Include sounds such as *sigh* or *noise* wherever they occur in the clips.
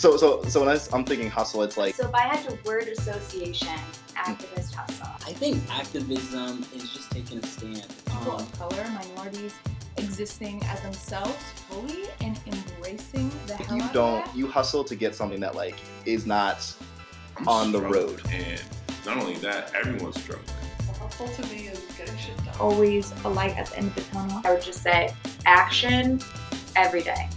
So so so when I, am thinking hustle, it's like. So if I had to word association, activist hustle. I think activism is just taking a stand. People um, of color, minorities, existing as themselves fully and embracing the hell you don't you hustle to get something that like is not I'm on the road and not only that everyone's struggling hustle to me is getting shit done always a light at the end of the tunnel i would just say action every day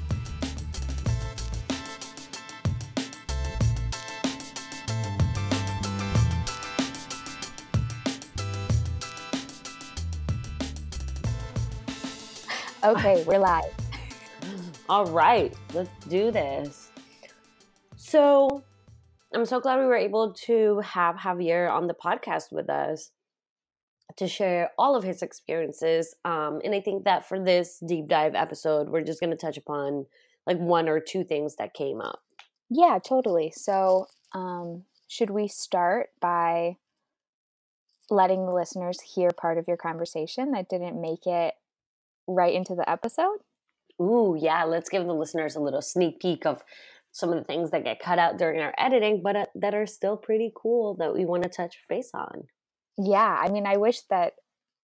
Okay, we're live. *laughs* All right, let's do this. So, I'm so glad we were able to have Javier on the podcast with us to share all of his experiences. Um, and I think that for this deep dive episode, we're just going to touch upon like one or two things that came up. Yeah, totally. So, um, should we start by letting the listeners hear part of your conversation that didn't make it right into the episode? Ooh, yeah. Let's give the listeners a little sneak peek of some of the things that get cut out during our editing, but uh, that are still pretty cool that we want to touch base on. Yeah. I mean, I wish that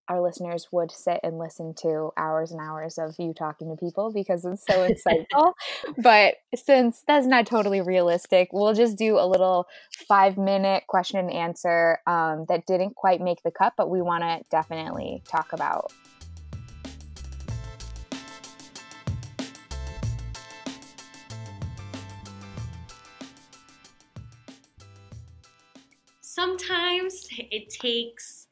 our listeners would sit and listen to hours and hours of you talking to people because it's so *laughs* insightful. but since that's not totally realistic, we'll just do a little five minute question and answer um, that didn't quite make the cut, but we want to definitely talk about. Sometimes it takes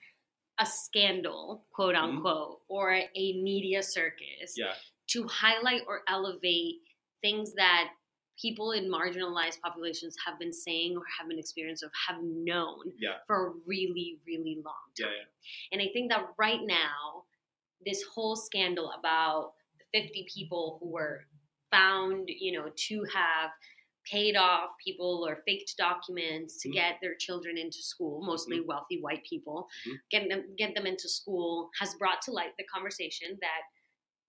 a scandal, quote mm-hmm. unquote, mm-hmm. or a media circus yeah. to highlight or elevate things that people in marginalized populations have been saying or have been experienced or have known yeah. for a really, really long time. Yeah, and I think that right now, this whole scandal about the 50 people who were found, you know, to have paid off people or faked documents to mm-hmm. get their children into school, mostly mm-hmm. wealthy white people, mm-hmm. get them get them into school has brought to light the conversation that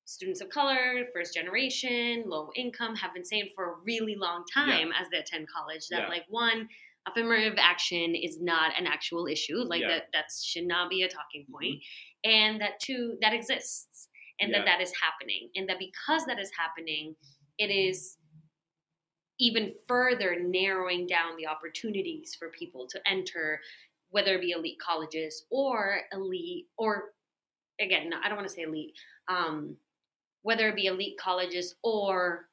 students of color, first generation, low income have been saying for a really long time yeah. as they attend college that yeah. like one affirmative action is not an actual issue, like yeah. that that should not be a talking mm-hmm. point, and that two that exists and that that is happening, and that because that is happening, it is even further narrowing down the opportunities for people to enter, whether it be elite colleges or elite, or again, I don't want to say elite, um, whether it be elite colleges or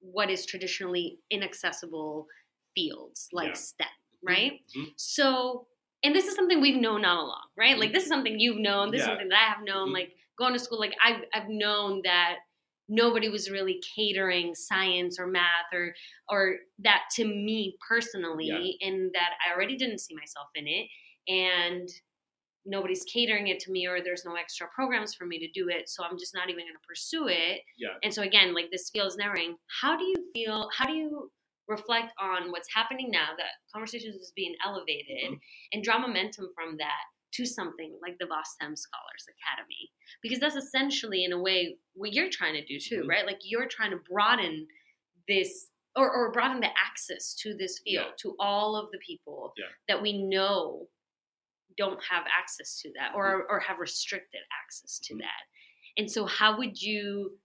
what is traditionally inaccessible fields like yeah. STEM, mm-hmm. right? Mm-hmm. So, and this is something we've known all along, right? Mm-hmm. Like this is something you've known, this yeah. is something that I have known, mm-hmm. like going to school, like I've, I've known that nobody was really catering science or math or or that to me personally yeah. and that I already didn't see myself in it and nobody's catering it to me or there's no extra programs for me to do it so I'm just not even going to pursue it yeah and so again like this feels narrowing how do you feel how do you reflect on what's happening now that conversations is being elevated mm-hmm. and draw momentum from that to something like the VOSTEM Scholars Academy. Because that's essentially, in a way, what you're trying to do too, mm-hmm. right? Like you're trying to broaden this or, or broaden the access to this field yeah. to all of the people yeah. that we know don't have access to that or, mm-hmm. or have restricted access to mm-hmm. that. And so, how would you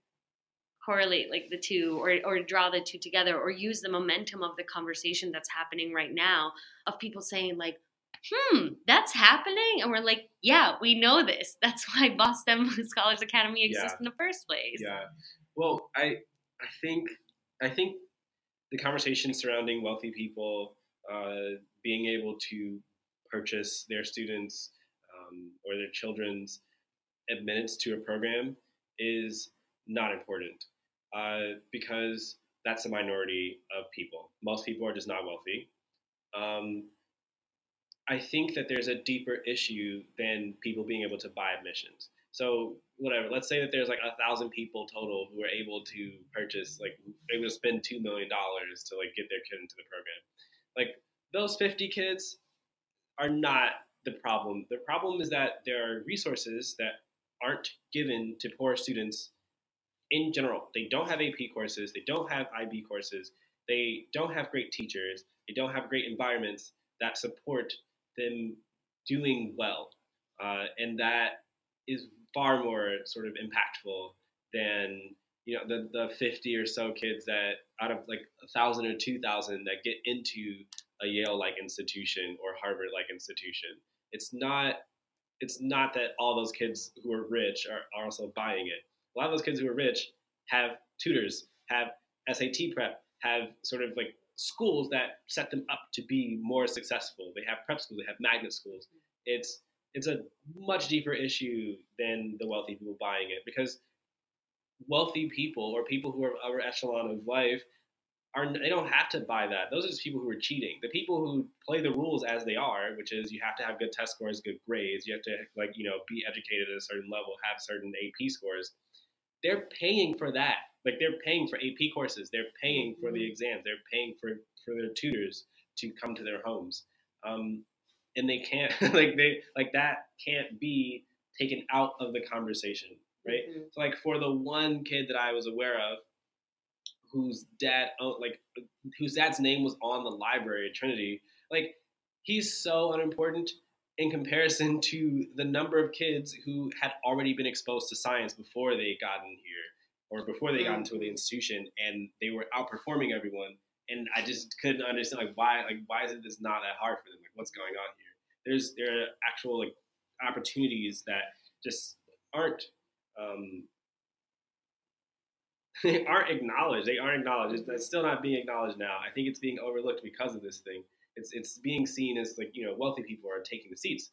correlate like the two or, or draw the two together or use the momentum of the conversation that's happening right now of people saying, like, hmm, that's happening? And we're like, yeah, we know this. *laughs* That's why Boston *laughs* Scholars Academy exists yeah. in the first place. Yeah. Well, I I think I think the conversation surrounding wealthy people uh, being able to purchase their students um, or their children's admittance to a program is not important uh, because that's a minority of people. Most people are just not wealthy. Um, I think that there's a deeper issue than people being able to buy admissions. So whatever, let's say that there's like a thousand people total who are able to purchase, like able to spend two million dollars to like get their kid into the program. Like those 50 kids are not the problem. The problem is that there are resources that aren't given to poor students in general. They don't have AP courses, they don't have IB courses, they don't have great teachers, they don't have great environments that support them doing well, uh, and that is far more sort of impactful than you know the the 50 or so kids that out of like a thousand or two thousand that get into a Yale like institution or Harvard like institution. It's not it's not that all those kids who are rich are, are also buying it. A lot of those kids who are rich have tutors, have SAT prep, have sort of like schools that set them up to be more successful. They have prep schools, they have magnet schools. It's it's a much deeper issue than the wealthy people buying it because wealthy people or people who are upper echelon of life are they don't have to buy that. Those are just people who are cheating. The people who play the rules as they are, which is you have to have good test scores, good grades, you have to like you know be educated at a certain level, have certain AP scores. They're paying for that. Like they're paying for AP courses. They're paying for the exams. They're paying for for their tutors to come to their homes. Um, and they can't *laughs* like they like that can't be taken out of the conversation, right? Mhm. So like for the one kid that I was aware of whose dad like whose dad's name was on the library at Trinity, like he's so unimportant in comparison to the number of kids who had already been exposed to science before they got in here or before they got into the institution and they were outperforming everyone and I just couldn't understand like why like why is it this not that hard for them like what's going on here there's there are actual like opportunities that just aren't um, *laughs* they aren't acknowledged. They aren't acknowledged. It's, it's still not being acknowledged now. I think it's being overlooked because of this thing. It's it's being seen as like you know wealthy people are taking the seats.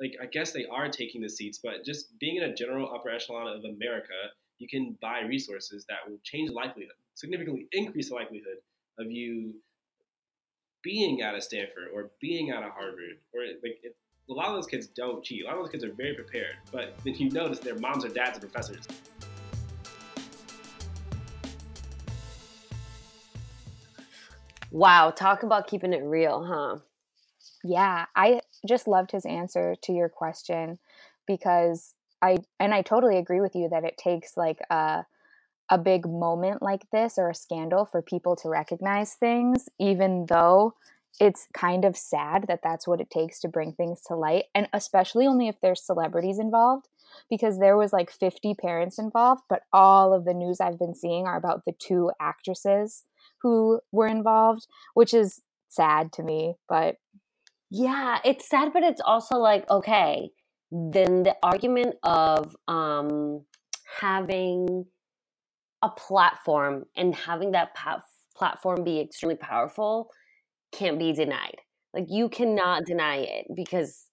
Like I guess they are taking the seats, but just being in a general upper echelon of America, you can buy resources that will change the likelihood, significantly increase the likelihood of you being out of Stanford or being out of Harvard or like it, a lot of those kids don't cheat. A lot of those kids are very prepared, but then you notice their moms or dads are professors. Wow, talk about keeping it real, huh? Yeah, I just loved his answer to your question because I and I totally agree with you that it takes like a a big moment like this or a scandal for people to recognize things even though it's kind of sad that that's what it takes to bring things to light and especially only if there's celebrities involved because there was like 50 parents involved but all of the news I've been seeing are about the two actresses who were involved which is sad to me but Yeah, it's sad, but it's also like, okay, then the argument of um, having a platform and having that pa- platform be extremely powerful can't be denied. Like you cannot deny it because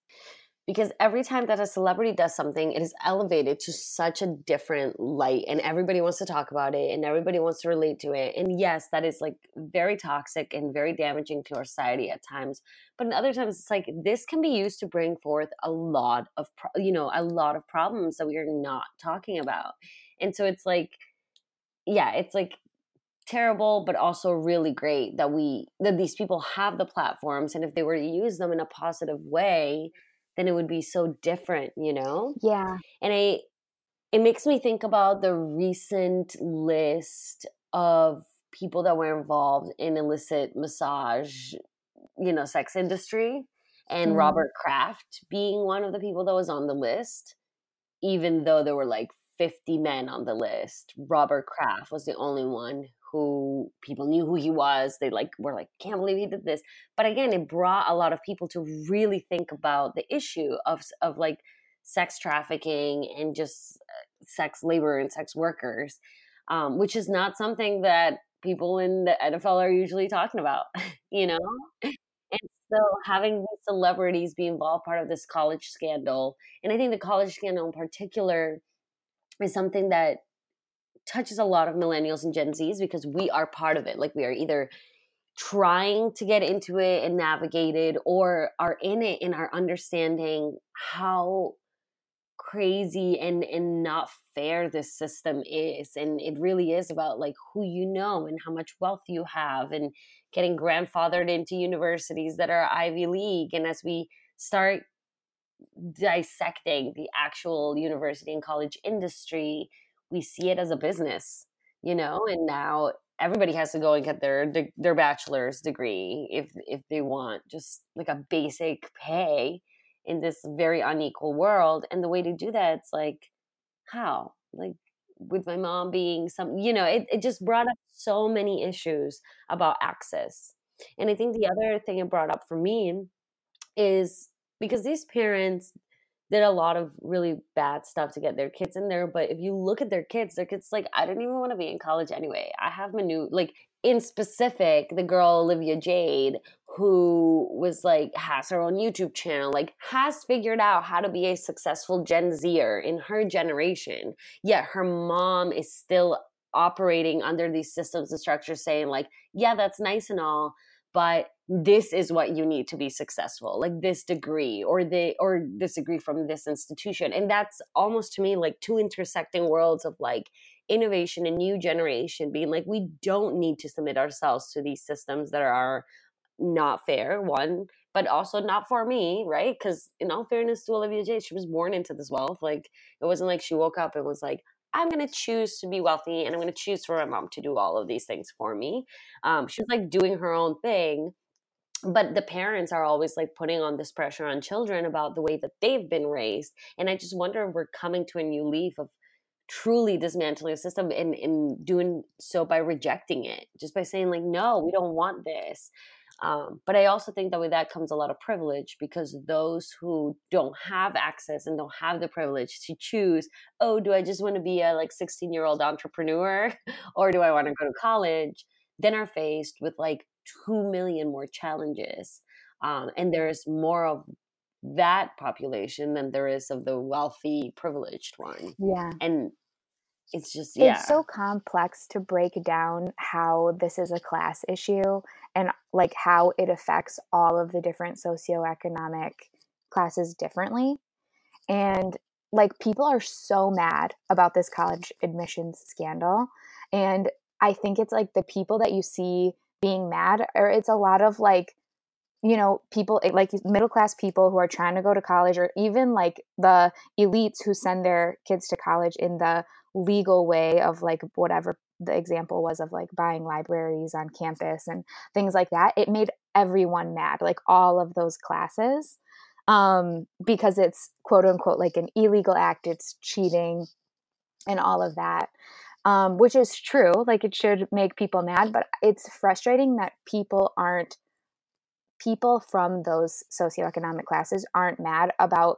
because every time that a celebrity does something, it is elevated to such a different light, and everybody wants to talk about it, and everybody wants to relate to it. And yes, that is like very toxic and very damaging to our society at times but in other times it's like this can be used to bring forth a lot of pro- you know a lot of problems that we are not talking about and so it's like yeah it's like terrible but also really great that we that these people have the platforms and if they were to use them in a positive way then it would be so different you know yeah and I it makes me think about the recent list of people that were involved in illicit massage, you know, sex industry, and Mhm. Robert Kraft being one of the people that was on the list, even though there were like 50 men on the list. Robert Kraft was the only one who people knew who he was. They like were like, can't believe he did this. But again, it brought a lot of people to really think about the issue of of like sex trafficking and just uh, sex labor and sex workers, um, which is not something that people in the NFL are usually talking about, *laughs* you know? And so having these celebrities be involved part of this college scandal, and I think the college scandal in particular is something that touches a lot of millennials and Gen Zs because we are part of it. Like we are either trying to get into it and navigate it or are in it and are understanding how crazy and and not fair this system is and it really is about like who you know and how much wealth you have and getting grandfathered into universities that are Ivy League and as we start dissecting the actual university and college industry we see it as a business you know and now everybody has to go and get their their bachelor's degree if if they want just like a basic pay in this very unequal world and the way to do that it's like how? Like with my mom being some you know it, it just brought up so many issues about access and i think the other thing it brought up for me is because these parents did a lot of really bad stuff to get their kids in there. But if you look at their kids, their kids like, I don't even want to be in college anyway. I have my new like in specific, the girl Olivia Jade, who was like has her own YouTube channel, like has figured out how to be a successful Gen Zer in her generation. Yet her mom is still operating under these systems and structures saying like, yeah, that's nice and all, but this is what you need to be successful like this degree or the or this degree from this institution and that's almost to me like two intersecting worlds of like innovation and new generation being like we don't need to submit ourselves to these systems that are not fair one but also not for me right because in all fairness to olivia Jade, she was born into this wealth like it wasn't like she woke up and was like I'm going to choose to be wealthy and I'm going to choose for my mom to do all of these things for me. Um, she was like doing her own thing. But the parents are always like putting on this pressure on children about the way that they've been raised. And I just wonder if we're coming to a new leaf of truly dismantling the system and, and doing so by rejecting it, just by saying, like, no, we don't want this. Um, but I also think that with that comes a lot of privilege because those who don't have access and don't have the privilege to choose, oh, do I just want to be a like 16 year old entrepreneur *laughs* or do I want to go to college? Then are faced with like 2 million more challenges. Um, and there's more of that population than there is of the wealthy, privileged one. Yeah. And it's just, yeah. It's so complex to break down how this is a class issue and like how it affects all of the different socioeconomic classes differently. And like people are so mad about this college admissions scandal. And I think it's like the people that you see being mad, or it's a lot of like, you know, people eh, like middle class people who are trying to go to college, or even like the elites who send their kids to college in the legal way of like whatever the example was of like buying libraries on campus and things like that it made everyone mad like all of those classes um, because it's quote unquote like an illegal act it's cheating and all of that um, which is true like it should make people mad but it's frustrating that people aren't people from those socioeconomic classes aren't mad about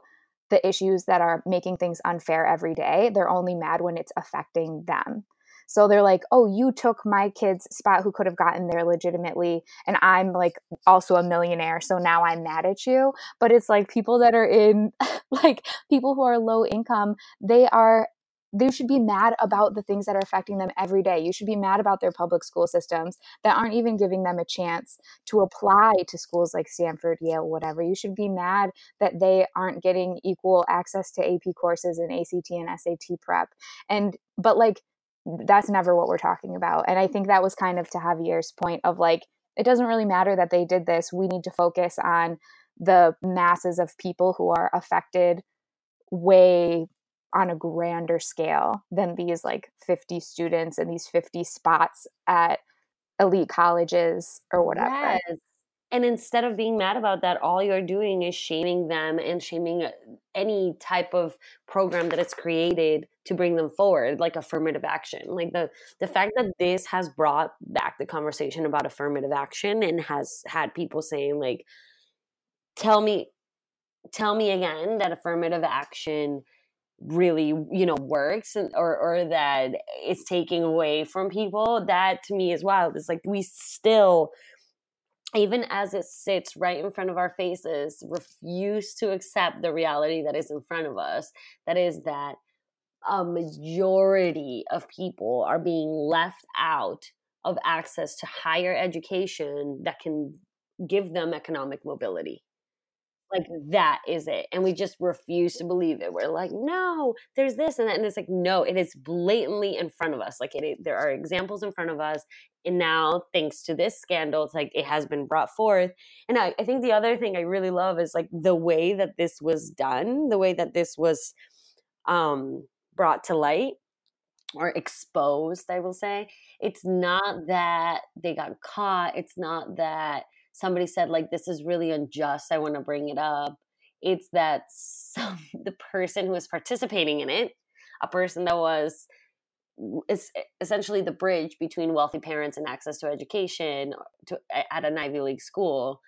the issues that are making things unfair every day. They're only mad when it's affecting them. So they're like, oh, you took my kid's spot who could have gotten there legitimately. And I'm like also a millionaire. So now I'm mad at you. But it's like people that are in, *laughs* like people who are low income, they are they should be mad about the things that are affecting them every day. You should be mad about their public school systems that aren't even giving them a chance to apply to schools like Stanford, Yale, whatever. You should be mad that they aren't getting equal access to AP courses and ACT and SAT prep. And, but like, that's never what we're talking about. And I think that was kind of to Javier's point of like, it doesn't really matter that they did this. We need to focus on the masses of people who are affected way on a grander scale than these like 50 students and these 50 spots at elite colleges or whatever. Yes. And instead of being mad about that, all you're doing is shaming them and shaming uh, any type of program that it's created to bring them forward, like affirmative action. Like the the fact that this has brought back the conversation about affirmative action and has had people saying like, "Tell me, tell me again that affirmative action really you know works and, or or that it's taking away from people that to me is wild it's like we still even as it sits right in front of our faces refuse to accept the reality that is in front of us that is that a majority of people are being left out of access to higher education that can give them economic mobility like that is it and we just refuse to believe it we're like no there's this and that and it's like no it is blatantly in front of us like it, there are examples in front of us and now thanks to this scandal it's like it has been brought forth and I, I think the other thing i really love is like the way that this was done the way that this was um brought to light or exposed, I will say. It's not that they got caught. It's not that somebody said, like, this is really unjust. I want to bring it up. It's that some, *laughs* the person who was participating in it, a person that was is essentially the bridge between wealthy parents and access to education to, at an Ivy League school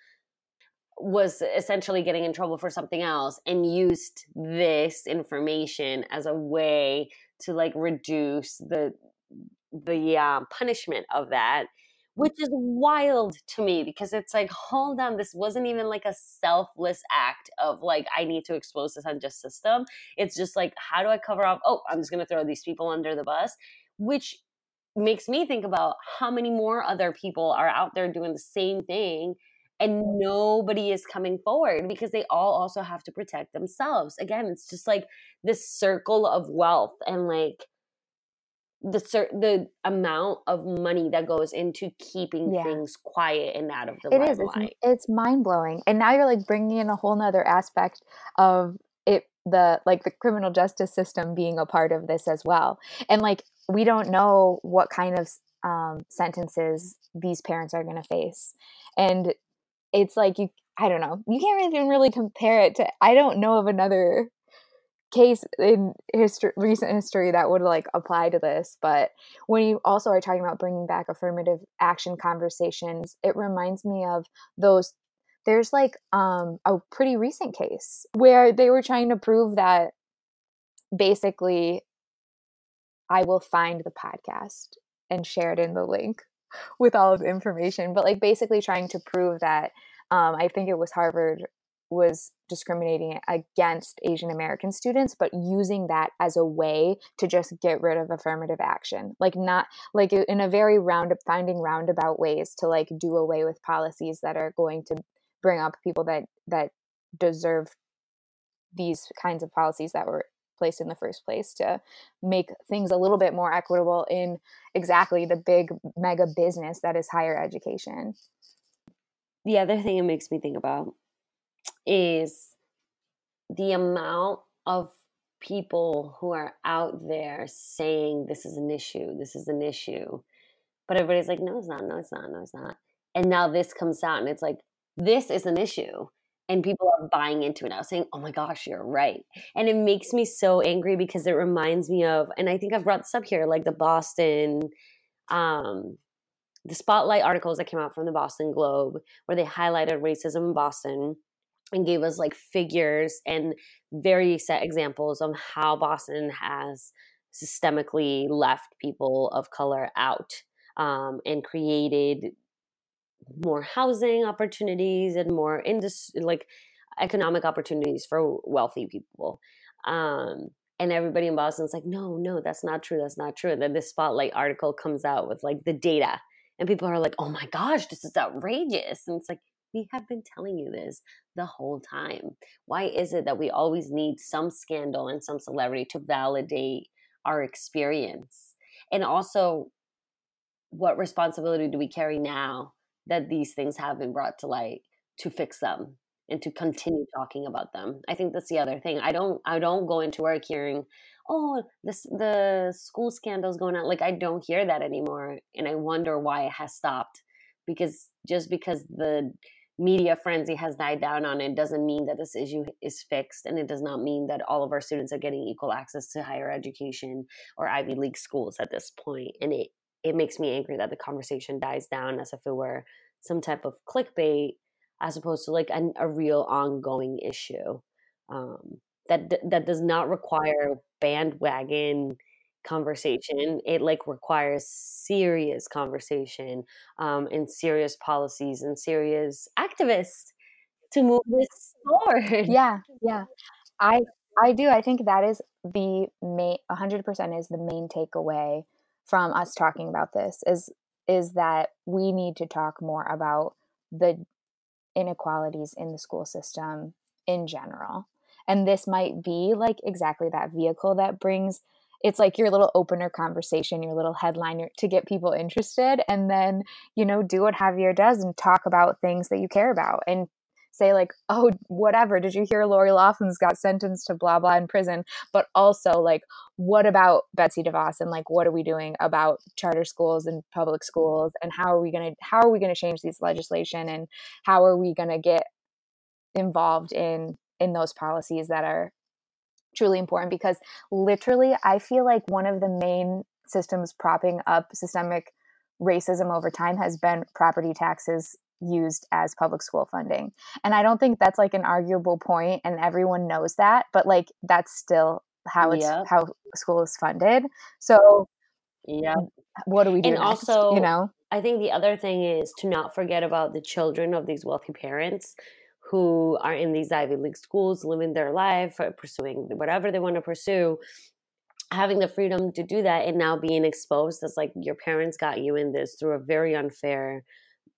was essentially getting in trouble for something else and used this information as a way to like reduce the the uh, punishment of that which is wild to me because it's like hold on this wasn't even like a selfless act of like i need to expose this unjust system. It's just like how do i cover up oh i'm just going to throw these people under the bus which makes me think about how many more other people are out there doing the same thing and nobody is coming forward because they all also have to protect themselves. Again it's just like this circle of wealth and like the the amount of money that goes into keeping yeah. things quiet and out of the it is it's, it's mind-blowing and now you're like bringing in a whole nother aspect of it the like the criminal justice system being a part of this as well and like we don't know what kind of um, sentences these parents are going to face and it's like you i don't know you can't even really compare it to i don't know of another case in history recent history that would like apply to this but when you also are talking about bringing back affirmative action conversations it reminds me of those there's like um a pretty recent case where they were trying to prove that basically i will find the podcast and share it in the link with all of the information, but like basically trying to prove that um, I think it was Harvard was discriminating against Asian American students, but using that as a way to just get rid of affirmative action. Like, not like in a very round finding roundabout ways to like do away with policies that are going to bring up people that, that deserve these kinds of policies that were placed in the first place to make things a little bit more equitable in exactly the big mega business that is higher education. The other thing it makes me think about is the amount of people who are out there saying this is an issue, this is an issue. But everybody's like, no, it's not, no, it's not, no, it's not. And now this comes out and it's like, this is an issue and people are buying into it now saying oh my gosh you're right and it makes me so angry because it reminds me of and i think i've brought this up here like the boston um the spotlight articles that came out from the boston globe where they highlighted racism in boston and gave us like figures and very set examples of how boston has systemically left people of color out um, and created more housing opportunities and more industry like economic opportunities for wealthy people. Um, and everybody in boston's like no no that's not true that's not true. And then this spotlight article comes out with like the data and people are like oh my gosh this is outrageous. And it's like we have been telling you this the whole time why is it that we always need some scandal and some celebrity to validate our experience and also what responsibility do we carry now that these things have been brought to light to fix them and to continue talking about them. I think that's the other thing. I don't I don't go into work hearing, oh, this the school scandal's going on. Like I don't hear that anymore. And I wonder why it has stopped. Because just because the media frenzy has died down on it doesn't mean that this issue is fixed and it does not mean that all of our students are getting equal access to higher education or Ivy League schools at this point. And it it makes me angry that the conversation dies down as if it were some type of clickbait as opposed to like an, a real ongoing issue um, that that does not require bandwagon conversation it like requires serious conversation um, and serious policies and serious activists to move this *laughs* forward yeah yeah i i do i think that is the main 100% is the main takeaway from us talking about this is is that we need to talk more about the inequalities in the school system in general. And this might be like exactly that vehicle that brings it's like your little opener conversation, your little headline to get people interested and then, you know, do what Javier does and talk about things that you care about and say like, "Oh, whatever, did you hear Lori Loughlin's got sentenced to blah blah in prison?" But also like, what about Betsy DeVos and like what are we doing about charter schools and public schools and how are we going to how are we going to change these legislation and how are we going to get involved in in those policies that are truly important because literally I feel like one of the main systems propping up systemic racism over time has been property taxes used as public school funding. And I don't think that's like an arguable point and everyone knows that, but like that's still how it's Yep. how school is funded. So Yeah. what do we do? And next, also, you know, I think the other thing is to not forget about the children of these wealthy parents who are in these Ivy League schools, living their life, uh, pursuing whatever they want to pursue, having the freedom to do that and now being exposed as like your parents got you in this through a very unfair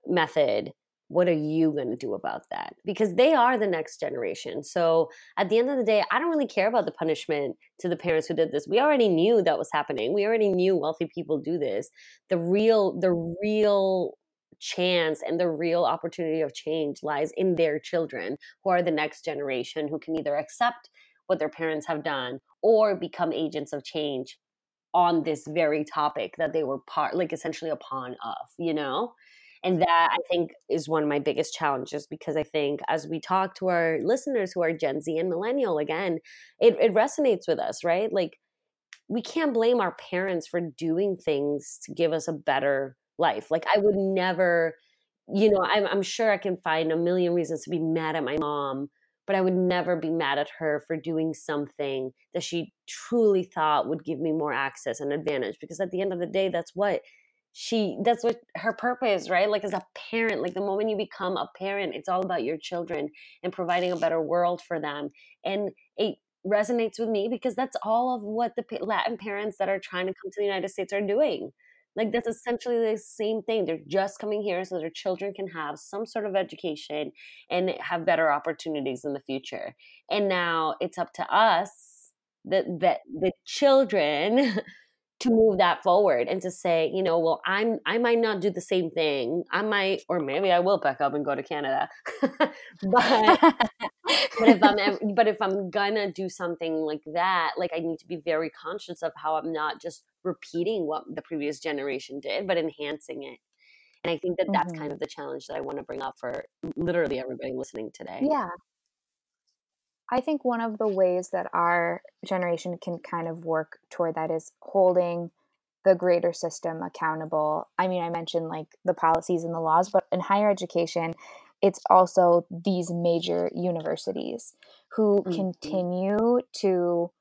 method. What are you going to do about that? Because they are the next generation. So at the end of the day, I don't really care about the punishment to the parents who did this. We already knew that was happening. We already knew wealthy people do this. The real, the real chance and the real opportunity of change lies in their children who are the next generation who can either accept what their parents have done or become agents of change on this very topic that they were part like essentially a pawn of you know? And that i think is one of my biggest challenges because i think as we talk to our listeners who are gen z and millennial again it, it resonates with us right? Like we can't blame our parents for doing things to give us a better life like i would never you know I'm, I'm sure i can find a million reasons to be mad at my mom but I would never be mad at her for doing something that she truly thought would give me more access and advantage because at the end of the day that's what she that's what her purpose right? Like as a parent like the moment you become a parent it's all about your children and providing a better world for them and it resonates with me because that's all of what the latin parents that are trying to come to the united states are doing like that's essentially the same thing they're just coming here so their children can have some sort of education and have better opportunities in the future. And now it's up to us that that the children *laughs* to move that forward and to say you know well i'm i might not do the same thing. I might or maybe i will pack up and go to canada. *laughs* But but if i'm but if i'm gonna do something like that like i need to be very conscious of how i'm not just repeating what the previous generation did but enhancing it and i think that that's Mhm. kind of the challenge that i want to bring up for literally everybody listening today Yeah. I think one of the ways that our generation can kind of work toward that is holding the greater system accountable. I mean, I mentioned like the policies and the laws, but in higher education, it's also these major universities who Mhm. continue to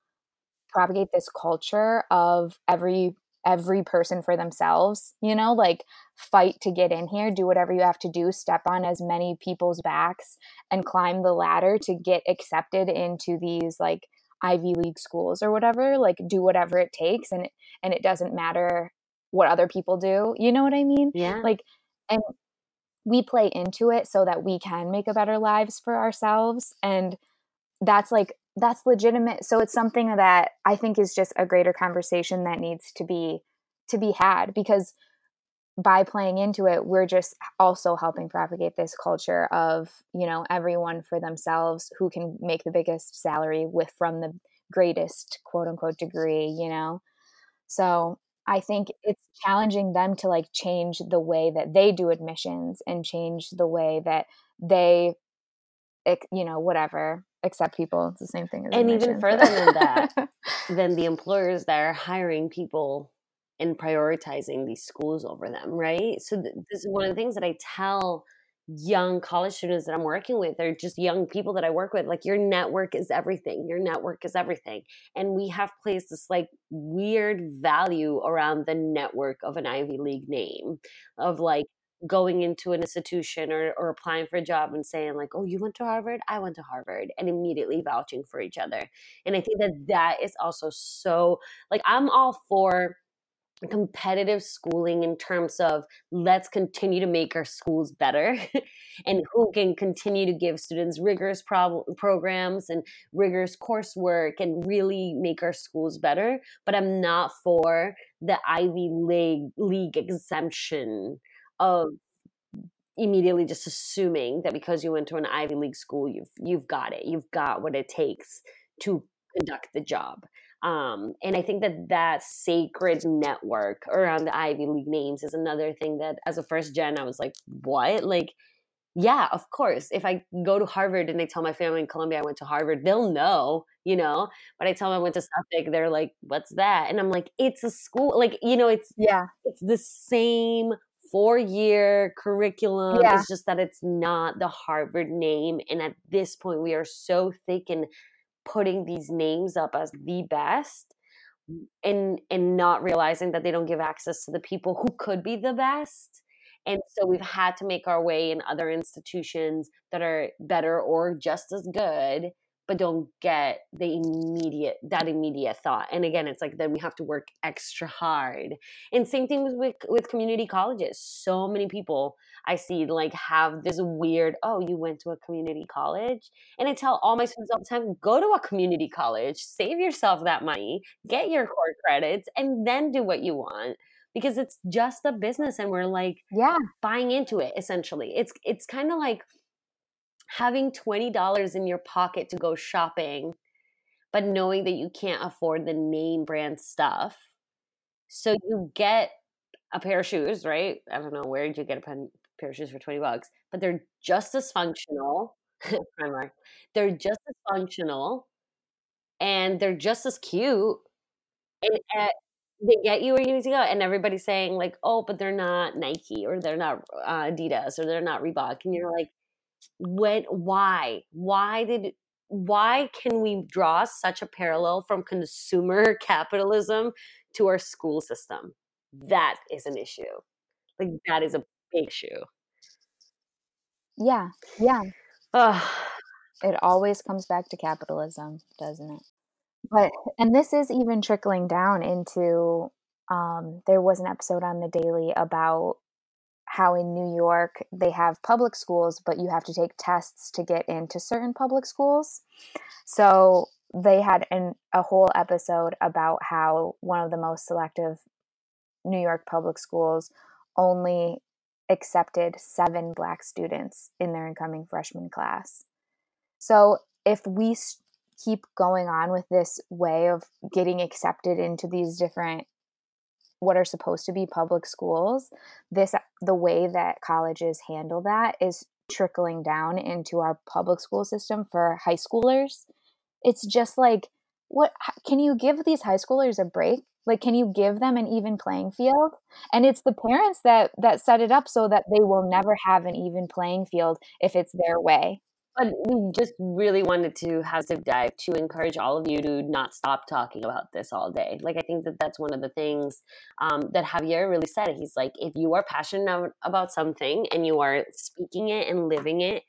propagate this culture of every every person for themselves you know like fight to get in here do whatever you have to do step on as many people's backs and climb the ladder to get accepted into these like ivy league schools or whatever like do whatever it takes and it, and it doesn't matter what other people do you know what i mean? Yeah. Like and we play into it so that we can make a better lives for ourselves and that's like that's legitimate. So it's something that i think is just a greater conversation that needs to be to be had because by playing into it we're just also helping propagate this culture of you know everyone for themselves who can make the biggest salary with from the greatest quote unquote degree you know? So i think it's challenging them to like change the way that they do admissions and change the way that they you know whatever accept people it's the same thing as And even further than that, *laughs* than the employers that are hiring people and prioritizing these schools over them, right? So th- this is one of the things that I tell young college students that I'm working with, or just young people that I work with, like your network is everything. Your network is everything. And we have placed this like weird value around the network of an Ivy League name, of like going into an institution or, or applying for a job and saying like, oh, you went to Harvard? I went to Harvard, and immediately vouching for each other. And I think that that is also so like I'm all for competitive schooling in terms of let's continue to make our schools better *laughs* and who can continue to give students rigorous programs and rigorous coursework and really make our schools better but i'm not for the ivy league league exemption of immediately just assuming that because you went to an Ivy League school, you've you've got it. You've got what it takes to conduct the job. Um, and I think that that sacred network around the Ivy League names is another thing that, as a first gen, I was like, what? Like, yeah, of course. If I go to Harvard and I tell my family in Colombia I went to Harvard, they'll know, you know. But I tell them I went to Suffolk, they're like, "What's that?" And I'm like, "It's a school. Like, you know, it's Yeah. it's the same four year curriculum. Yeah. It's just that it's not the Harvard name. And at this point, we are so thick in putting these names up as the best and and not realizing that they don't give access to the people who could be the best. And so we've had to make our way in other institutions that are better or just as good, but don't get the immediate that immediate thought. And again, it's like then we have to work extra hard. And same thing with with, with community colleges. So many people I see like have this weird, oh, you went to a community college. And I tell all my students all the time, go to a community college, save yourself that money, get your core credits, and then do what you want. Because it's just a business and we're like Yeah. buying into it essentially. It's it's kind of like having $20 in your pocket to go shopping, but knowing that you can't afford the name brand stuff. So you get a pair of shoes, right? I don't know where did you get a pair of shoes for 20 bucks, but they're just as functional. *laughs* Primark. They're just as functional and they're just as cute. And uh, they get you where you need to go. And everybody's saying, like, oh, but they're not Nike or they're not uh, Adidas or they're not Reebok. And you're like, when, why? Why did, why can we draw such a parallel from consumer *laughs* capitalism to our school system? That is an issue. Like, that is a big issue. Yeah. Yeah. Ugh. It always comes back to capitalism, doesn't it? But and this is even trickling down into um there was an episode on the Daily about how in New York they have public schools but you have to take tests to get into certain public schools. So they had an, a whole episode about how one of the most selective New York public schools only accepted 7 black students in their incoming freshman class. So if we s- keep going on with this way of getting accepted into these different what are supposed to be public schools, this the way that colleges handle that is trickling down into our public school system for high schoolers. It's just like what can you give these high schoolers a break? Like can you give them an even playing field? And it's the parents that that set it up so that they will never have an even playing field if it's their way. But we just really wanted to have a dive to encourage all of you to not stop talking about this all day. Like, I think that that's one of the things um, that Javier really said. He's like, if you are passionate about something and you are speaking it and living it,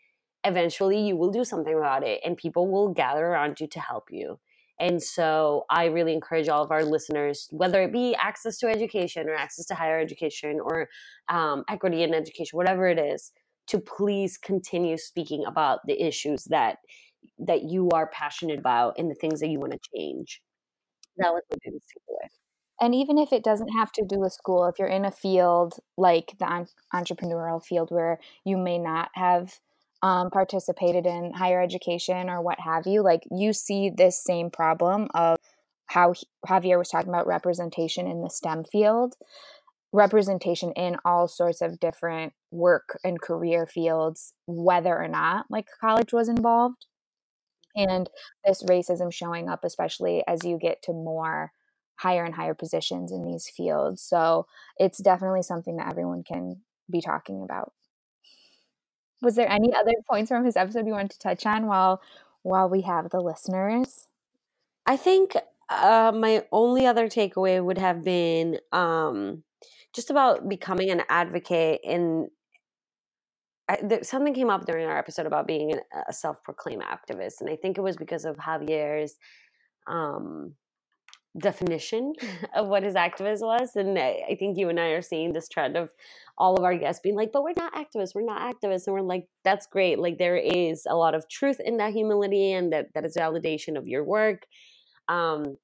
eventually you will do something about it and people will gather around you to help you. And so I really encourage all of our listeners, whether it be access to education or access to higher education or um, equity in education, whatever it is, to please continue speaking about the issues that that you are passionate about and the things that you want to change. That was my biggest takeaway. And even if it doesn't have to do with school, if you're in a field like the entrepreneurial field where you may not have um, participated in higher education or what have you, like you see this same problem of how Javier was talking about representation in the STEM field, representation in all sorts of different work and career fields, whether or not like college was involved. And this racism showing up, especially as you get to more higher and higher positions in these fields. So it's definitely something that everyone can be talking about. Was there any other points from his episode you wanted to touch on while while we have the listeners? I think uh, my only other takeaway would have been um, just about becoming an advocate in I, something came up during our episode about being an, a self-proclaimed activist and i think it was because of javier's um, definition *laughs* of what his activist was and I, I think you and i are seeing this trend of all of our guests being like but we're not activists we're not activists and we're like that's great like there is a lot of truth in that humility and that that is validation of your work um,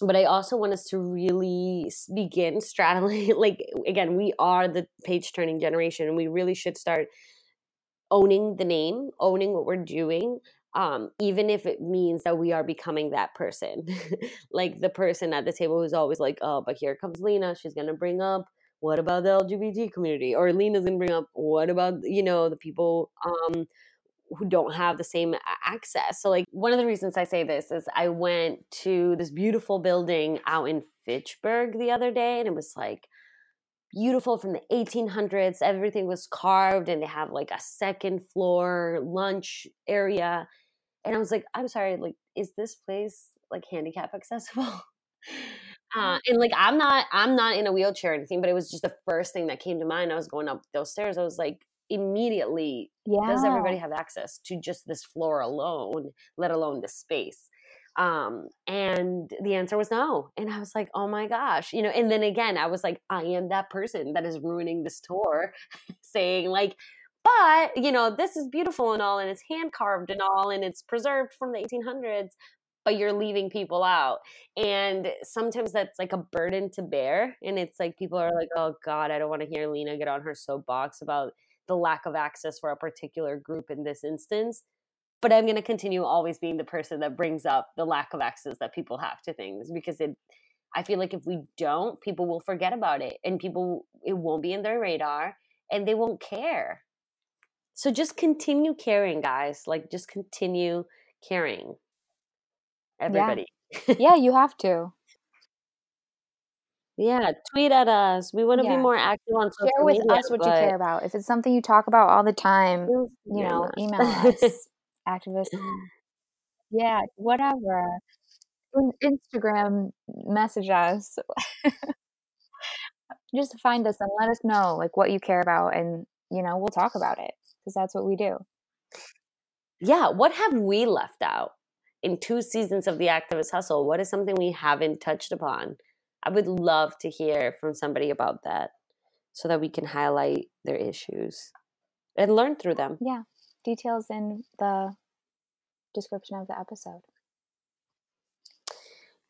but I also want us to really begin straddling. *laughs* Like again, we are the page turning generation, and we really should start owning the name, owning what we're doing, um, even if it means that we are becoming that person, *laughs* like the person at the table who's always like, "Oh, but here comes Lina. She's gonna bring up." What about the LGBT community? Or Lina's gonna bring up what about you know the people um, who don't have the same access. So, like, one of the reasons I say this is I went to this beautiful building out in Fitchburg the other day, and it was like beautiful from the 1800s. Everything was carved, and they have like a second floor lunch area. And I was like, I'm sorry, like, is this place like handicap accessible? *laughs* Uh, and like I'm not I'm not in a wheelchair or anything, but it was just the first thing that came to mind. I was going up those stairs. I was like, immediately Yeah. does everybody have access to just this floor alone let alone the space um and the answer was no and i was like oh my gosh you know and then again i was like i am that person that is ruining this tour *laughs* saying like but you know this is beautiful and all and it's hand carved and all and it's preserved from the 1800s but you're leaving people out and sometimes that's like a burden to bear and it's like people are like oh god i don't want to hear Lina get on her soapbox about the lack of access for a particular group in this instance but i'm going to continue always being the person that brings up the lack of access that people have to things because it i feel like if we don't people will forget about it and people it won't be in their radar and they won't care. So just continue caring guys like just continue caring. Everybody. Yeah, *laughs* you have to. Yeah tweet at us we want to Yeah. be more active on social Share with media us what you care about. If it's something you talk about all the time, you Yeah, know, email *laughs* us, activists. Yeah, whatever. Instagram, message us. *laughs* Just find us and let us know like what you care about, and you know we'll talk about it because that's what we do. yeah, what have we left out in two seasons of the activist hustle? What is something we haven't touched upon? I would love to hear from somebody about that so that we can highlight their issues and learn through them. Yeah, details in the description of the episode.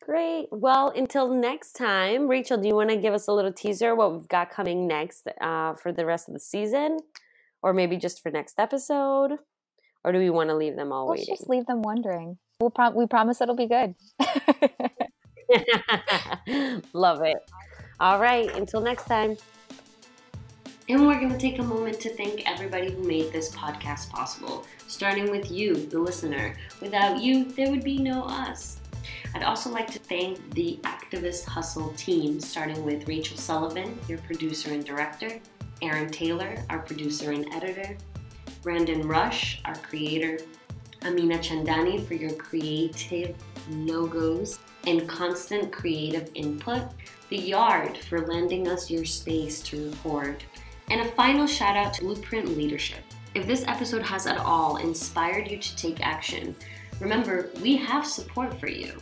Great. Well, until next time, Rachel, do you want to give us a little teaser what we've got coming next uh, for the rest of the season, or maybe just for next episode, or do we want to leave them all Let's waiting? just leave them wondering. We'll prom- we promise it'll be good. *laughs* *laughs* Love it. All right. Until next time. And we're going to take a moment to thank everybody who made this podcast possible, starting with you, the listener. Without you, there would be no us. I'd also like to thank the Activist Hustle team, starting with Rachel Sullivan, your producer and director, Aaron Taylor, our producer and editor, Brandon Rush, our creator, Amina Chandani for your creative logos and constant creative input, The Yard for lending us your space to record, and a final shout out to Blueprint Leadership. If this episode has at all inspired you to take action, remember we have support for you.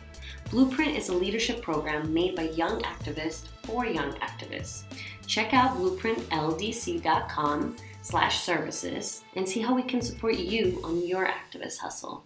Blueprint is a leadership program made by young activists for young activists. Check out blueprintldc.com slash services and see how we can support you on your activist hustle.